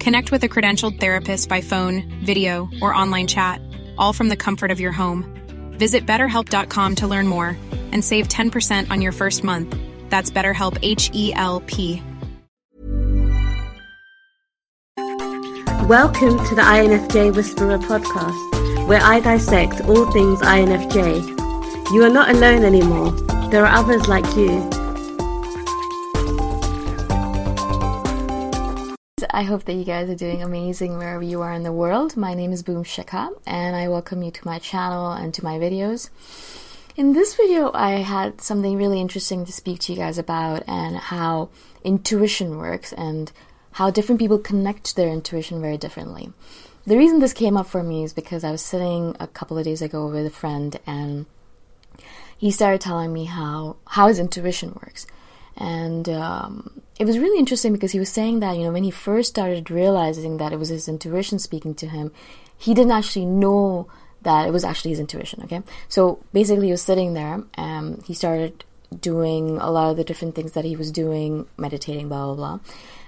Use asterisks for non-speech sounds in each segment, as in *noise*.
Connect with a credentialed therapist by phone, video, or online chat, all from the comfort of your home. Visit betterhelp.com to learn more and save 10% on your first month. That's BetterHelp H E L P. Welcome to the INFJ Whisperer podcast, where I dissect all things INFJ. You are not alone anymore, there are others like you. I hope that you guys are doing amazing wherever you are in the world. My name is Boom Shikha, and I welcome you to my channel and to my videos. In this video, I had something really interesting to speak to you guys about and how intuition works and how different people connect to their intuition very differently. The reason this came up for me is because I was sitting a couple of days ago with a friend and he started telling me how, how his intuition works. And um, it was really interesting because he was saying that, you know, when he first started realizing that it was his intuition speaking to him, he didn't actually know that it was actually his intuition, okay? So basically, he was sitting there and he started doing a lot of the different things that he was doing, meditating, blah, blah, blah.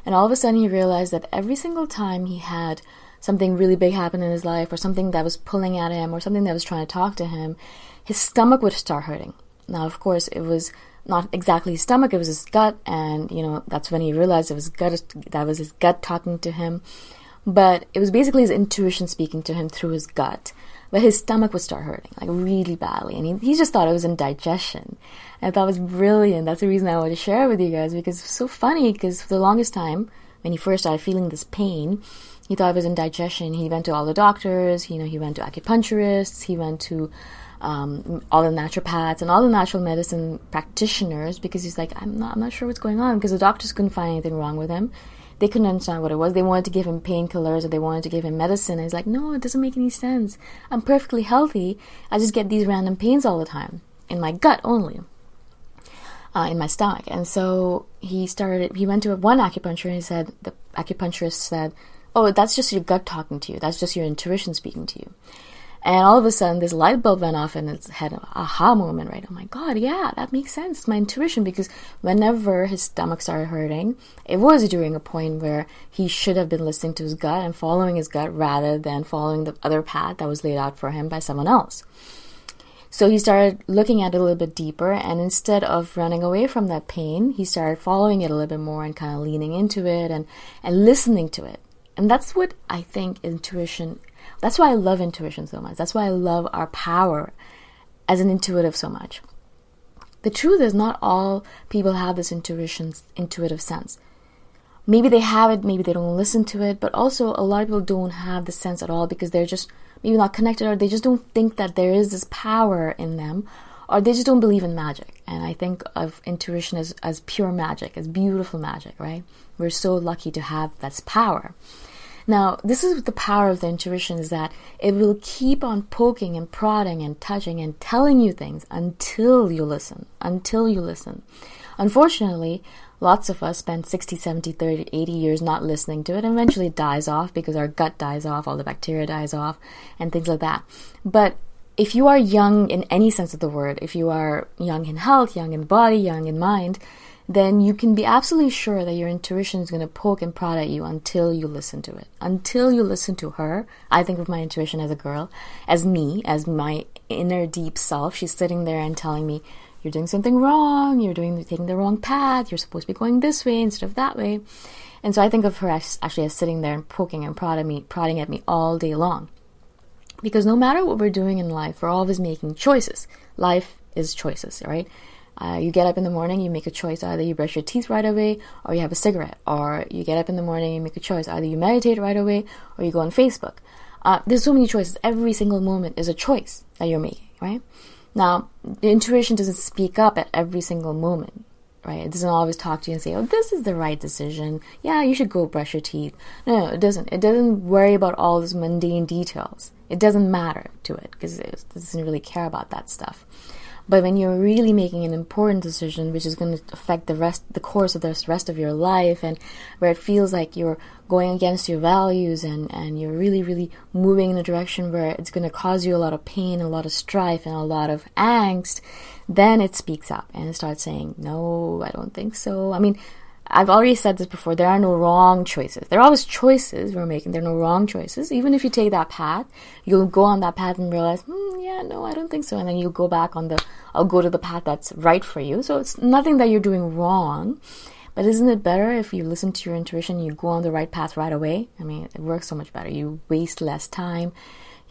And all of a sudden, he realized that every single time he had something really big happen in his life or something that was pulling at him or something that was trying to talk to him, his stomach would start hurting. Now, of course, it was not exactly his stomach, it was his gut, and you know, that's when he realized it was gut that was his gut talking to him. But it was basically his intuition speaking to him through his gut. But his stomach would start hurting, like really badly. And he, he just thought it was indigestion. And it was brilliant. That's the reason I wanted to share it with you guys because it's so funny because for the longest time, when he first started feeling this pain, he thought it was indigestion. He went to all the doctors, you know, he went to acupuncturists, he went to um, all the naturopaths and all the natural medicine practitioners because he's like, I'm not, I'm not sure what's going on because the doctors couldn't find anything wrong with him. they couldn't understand what it was. They wanted to give him painkillers or they wanted to give him medicine. And he's like, no, it doesn't make any sense. I'm perfectly healthy. I just get these random pains all the time in my gut only. Uh, in my stomach. And so he started, he went to one acupuncture and he said, the acupuncturist said, Oh, that's just your gut talking to you. That's just your intuition speaking to you. And all of a sudden, this light bulb went off in its an aha moment, right? Oh my God, yeah, that makes sense. My intuition because whenever his stomach started hurting, it was during a point where he should have been listening to his gut and following his gut rather than following the other path that was laid out for him by someone else. So he started looking at it a little bit deeper, and instead of running away from that pain, he started following it a little bit more and kind of leaning into it and, and listening to it. And that's what I think intuition that's why I love intuition so much. That's why I love our power as an intuitive so much. The truth is, not all people have this intuition, intuitive sense. Maybe they have it, maybe they don't listen to it, but also a lot of people don't have the sense at all because they're just maybe not connected or they just don't think that there is this power in them or they just don't believe in magic. And I think of intuition as, as pure magic, as beautiful magic, right? We're so lucky to have this power. Now, this is the power of the intuition is that it will keep on poking and prodding and touching and telling you things until you listen, until you listen. Unfortunately, lots of us spend 60, 70, 30, 80 years not listening to it and eventually it dies off because our gut dies off, all the bacteria dies off and things like that. But if you are young in any sense of the word, if you are young in health, young in body, young in mind, then you can be absolutely sure that your intuition is going to poke and prod at you until you listen to it. Until you listen to her. I think of my intuition as a girl, as me, as my inner deep self. She's sitting there and telling me, you're doing something wrong, you're doing taking the wrong path, you're supposed to be going this way instead of that way. And so I think of her as, actually as sitting there and poking and prodding me, prodding at me all day long. Because no matter what we're doing in life, we're always making choices. Life is choices, right? Uh, you get up in the morning, you make a choice. Either you brush your teeth right away, or you have a cigarette. Or you get up in the morning, you make a choice. Either you meditate right away, or you go on Facebook. Uh, there's so many choices. Every single moment is a choice that you're making, right? Now, the intuition doesn't speak up at every single moment, right? It doesn't always talk to you and say, "Oh, this is the right decision. Yeah, you should go brush your teeth." No, no, it doesn't. It doesn't worry about all those mundane details. It doesn't matter to it because it doesn't really care about that stuff. But when you're really making an important decision, which is going to affect the rest, the course of the rest of your life, and where it feels like you're going against your values and, and you're really, really moving in a direction where it's going to cause you a lot of pain, a lot of strife, and a lot of angst, then it speaks up and it starts saying, No, I don't think so. I mean, I've already said this before. There are no wrong choices. There are always choices we're making. There are no wrong choices. Even if you take that path, you'll go on that path and realize, hmm, yeah, no, I don't think so. And then you'll go back on the, I'll go to the path that's right for you. So it's nothing that you're doing wrong. But isn't it better if you listen to your intuition, you go on the right path right away? I mean, it works so much better. You waste less time,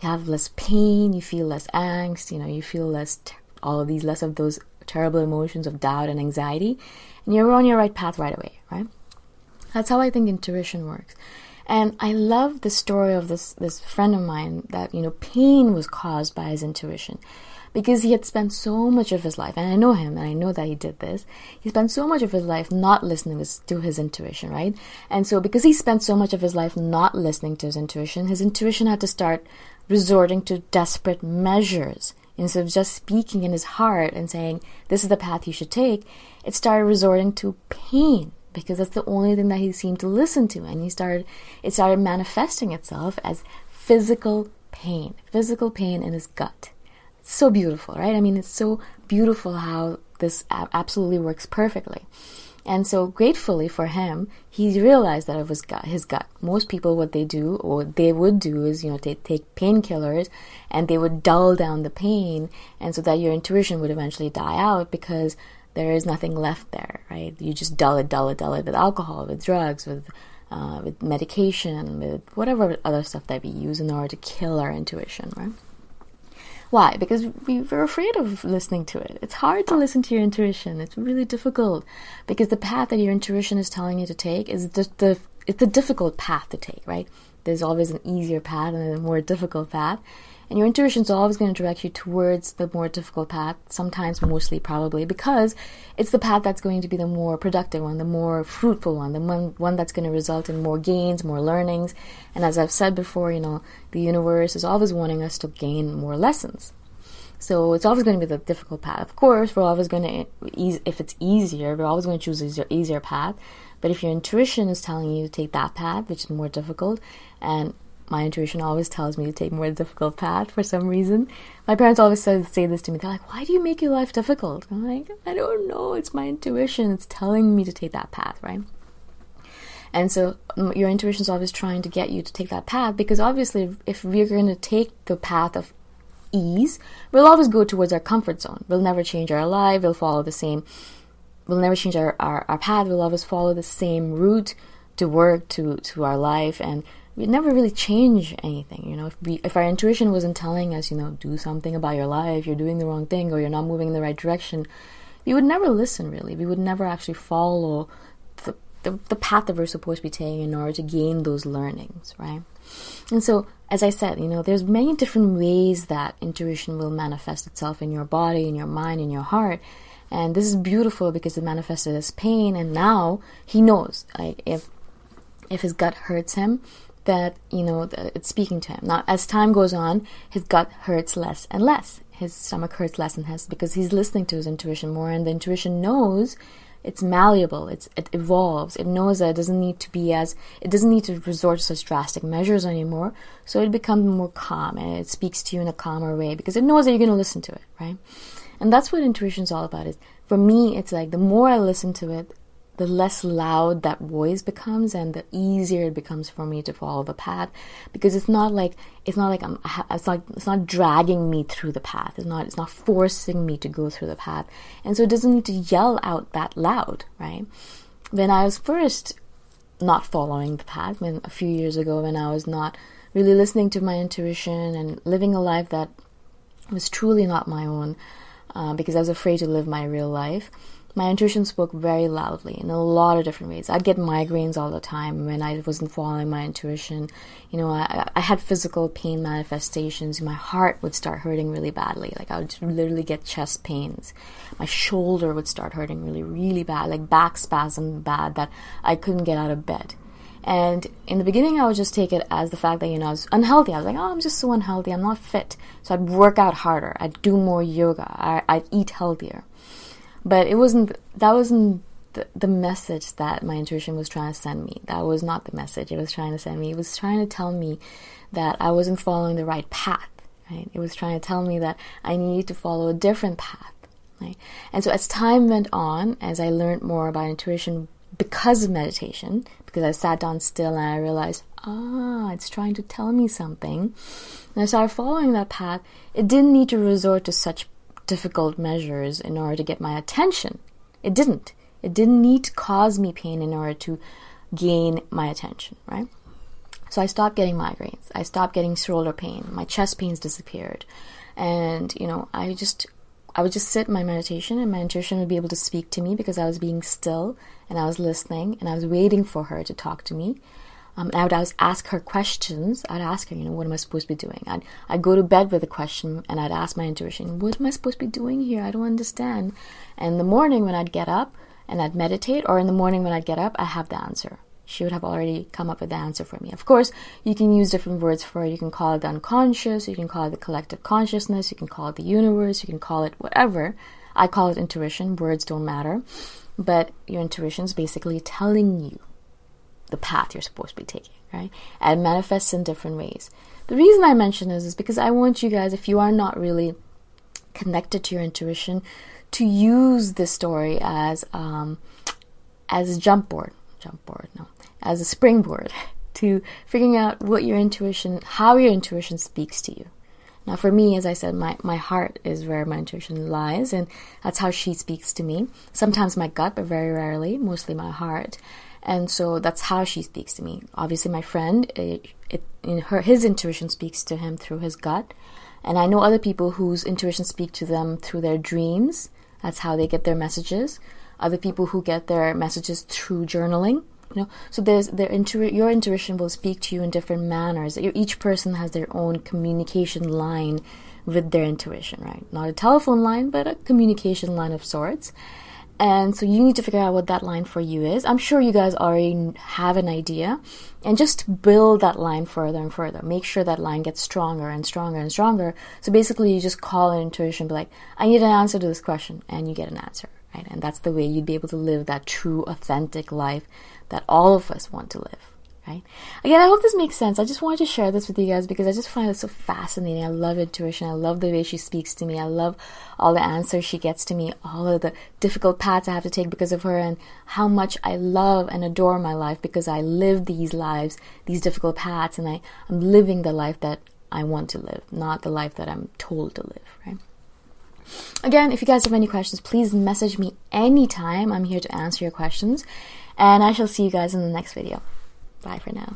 you have less pain, you feel less angst, you know, you feel less, all of these, less of those terrible emotions of doubt and anxiety and you're on your right path right away, right? That's how I think intuition works. And I love the story of this this friend of mine that you know pain was caused by his intuition because he had spent so much of his life and I know him and I know that he did this. He spent so much of his life not listening to his intuition, right? And so because he spent so much of his life not listening to his intuition, his intuition had to start resorting to desperate measures instead of just speaking in his heart and saying, This is the path you should take, it started resorting to pain because that's the only thing that he seemed to listen to. And he started, it started manifesting itself as physical pain, physical pain in his gut. It's so beautiful, right? I mean, it's so beautiful how this absolutely works perfectly. And so, gratefully for him, he realized that it was gut, his gut. Most people, what they do, or they would do, is you know they take painkillers and they would dull down the pain, and so that your intuition would eventually die out because there is nothing left there, right? You just dull it, dull it, dull it with alcohol, with drugs, with uh, with medication, with whatever other stuff that we use in order to kill our intuition, right? Why? Because we were afraid of listening to it. It's hard to listen to your intuition. It's really difficult because the path that your intuition is telling you to take is the, the it's a difficult path to take, right? there's always an easier path and a more difficult path. And your intuition is always going to direct you towards the more difficult path, sometimes, mostly, probably, because it's the path that's going to be the more productive one, the more fruitful one, the one, one that's going to result in more gains, more learnings. And as I've said before, you know, the universe is always wanting us to gain more lessons. So it's always going to be the difficult path. Of course, we're always going to, if it's easier, we're always going to choose easier, easier path. But if your intuition is telling you to take that path, which is more difficult, and my intuition always tells me to take more difficult path for some reason. My parents always say, say this to me. They're like, "Why do you make your life difficult?" I'm like, "I don't know. It's my intuition. It's telling me to take that path, right?" And so um, your intuition is always trying to get you to take that path because obviously, if we're going to take the path of ease, we'll always go towards our comfort zone. We'll never change our life. We'll follow the same. We'll never change our, our, our path. We'll always follow the same route to work to to our life and we never really change anything. You know, if we, if our intuition wasn't telling us, you know, do something about your life, you're doing the wrong thing, or you're not moving in the right direction, we would never listen. Really, we would never actually follow the, the, the path that we're supposed to be taking in order to gain those learnings, right? And so, as I said, you know, there's many different ways that intuition will manifest itself in your body, in your mind, in your heart. And this is beautiful because it manifested as pain, and now he knows, like if if his gut hurts him, that you know it's speaking to him. Now, as time goes on, his gut hurts less and less. His stomach hurts less and less because he's listening to his intuition more, and the intuition knows it's malleable. It's it evolves. It knows that it doesn't need to be as it doesn't need to resort to such drastic measures anymore. So it becomes more calm and it speaks to you in a calmer way because it knows that you're going to listen to it, right? And that's what intuition is all about. Is for me, it's like the more I listen to it, the less loud that voice becomes and the easier it becomes for me to follow the path. Because it's not like it's not like I'm it's like it's not dragging me through the path. It's not it's not forcing me to go through the path. And so it doesn't need to yell out that loud right? When I was first not following the path when a few years ago when I was not really listening to my intuition and living a life that was truly not my own uh, because I was afraid to live my real life my intuition spoke very loudly in a lot of different ways. I'd get migraines all the time when I wasn't following my intuition. You know, I, I had physical pain manifestations. My heart would start hurting really badly. Like I would literally get chest pains. My shoulder would start hurting really, really bad, like back spasm bad that I couldn't get out of bed. And in the beginning, I would just take it as the fact that, you know, I was unhealthy. I was like, oh, I'm just so unhealthy. I'm not fit. So I'd work out harder. I'd do more yoga. I, I'd eat healthier. But it wasn't, that wasn't the, the message that my intuition was trying to send me. That was not the message it was trying to send me. It was trying to tell me that I wasn't following the right path, right? It was trying to tell me that I needed to follow a different path, right? And so as time went on, as I learned more about intuition because of meditation, because I sat down still and I realized, ah, it's trying to tell me something. And I started following that path. It didn't need to resort to such difficult measures in order to get my attention. It didn't. It didn't need to cause me pain in order to gain my attention, right? So I stopped getting migraines. I stopped getting shoulder pain. My chest pains disappeared. And, you know, I just I would just sit in my meditation and my intuition would be able to speak to me because I was being still and I was listening and I was waiting for her to talk to me. Um, I would always ask her questions. I'd ask her, you know, what am I supposed to be doing? I'd, I'd go to bed with a question and I'd ask my intuition, what am I supposed to be doing here? I don't understand. And in the morning when I'd get up and I'd meditate, or in the morning when I'd get up, I have the answer. She would have already come up with the answer for me. Of course, you can use different words for it. You can call it the unconscious, you can call it the collective consciousness, you can call it the universe, you can call it whatever. I call it intuition. Words don't matter. But your intuition is basically telling you the path you're supposed to be taking, right? And manifests in different ways. The reason I mention this is because I want you guys, if you are not really connected to your intuition, to use this story as um, as a jump board, jump board, no, as a springboard *laughs* to figuring out what your intuition, how your intuition speaks to you. Now, for me, as I said, my, my heart is where my intuition lies, and that's how she speaks to me. Sometimes my gut, but very rarely, mostly my heart. And so that's how she speaks to me. Obviously, my friend, uh, it, it, in her, his intuition speaks to him through his gut. And I know other people whose intuition speak to them through their dreams. That's how they get their messages. Other people who get their messages through journaling. You know, so there's their intu- your intuition will speak to you in different manners. Each person has their own communication line with their intuition, right? Not a telephone line, but a communication line of sorts. And so you need to figure out what that line for you is. I'm sure you guys already have an idea. And just build that line further and further. Make sure that line gets stronger and stronger and stronger. So basically, you just call an intuition, be like, I need an answer to this question, and you get an answer, right? And that's the way you'd be able to live that true, authentic life that all of us want to live right? Again, I hope this makes sense. I just wanted to share this with you guys because I just find it so fascinating. I love intuition. I love the way she speaks to me. I love all the answers she gets to me, all of the difficult paths I have to take because of her, and how much I love and adore my life because I live these lives, these difficult paths, and I, I'm living the life that I want to live, not the life that I'm told to live, right? Again, if you guys have any questions, please message me anytime. I'm here to answer your questions. And I shall see you guys in the next video. Bye for now.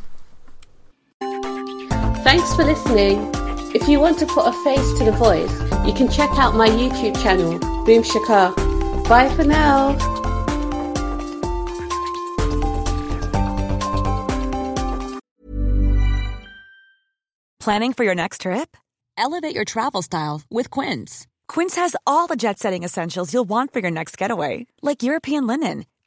Thanks for listening. If you want to put a face to the voice, you can check out my YouTube channel, Boom Shikha. Bye for now. Planning for your next trip? Elevate your travel style with Quince. Quince has all the jet setting essentials you'll want for your next getaway, like European linen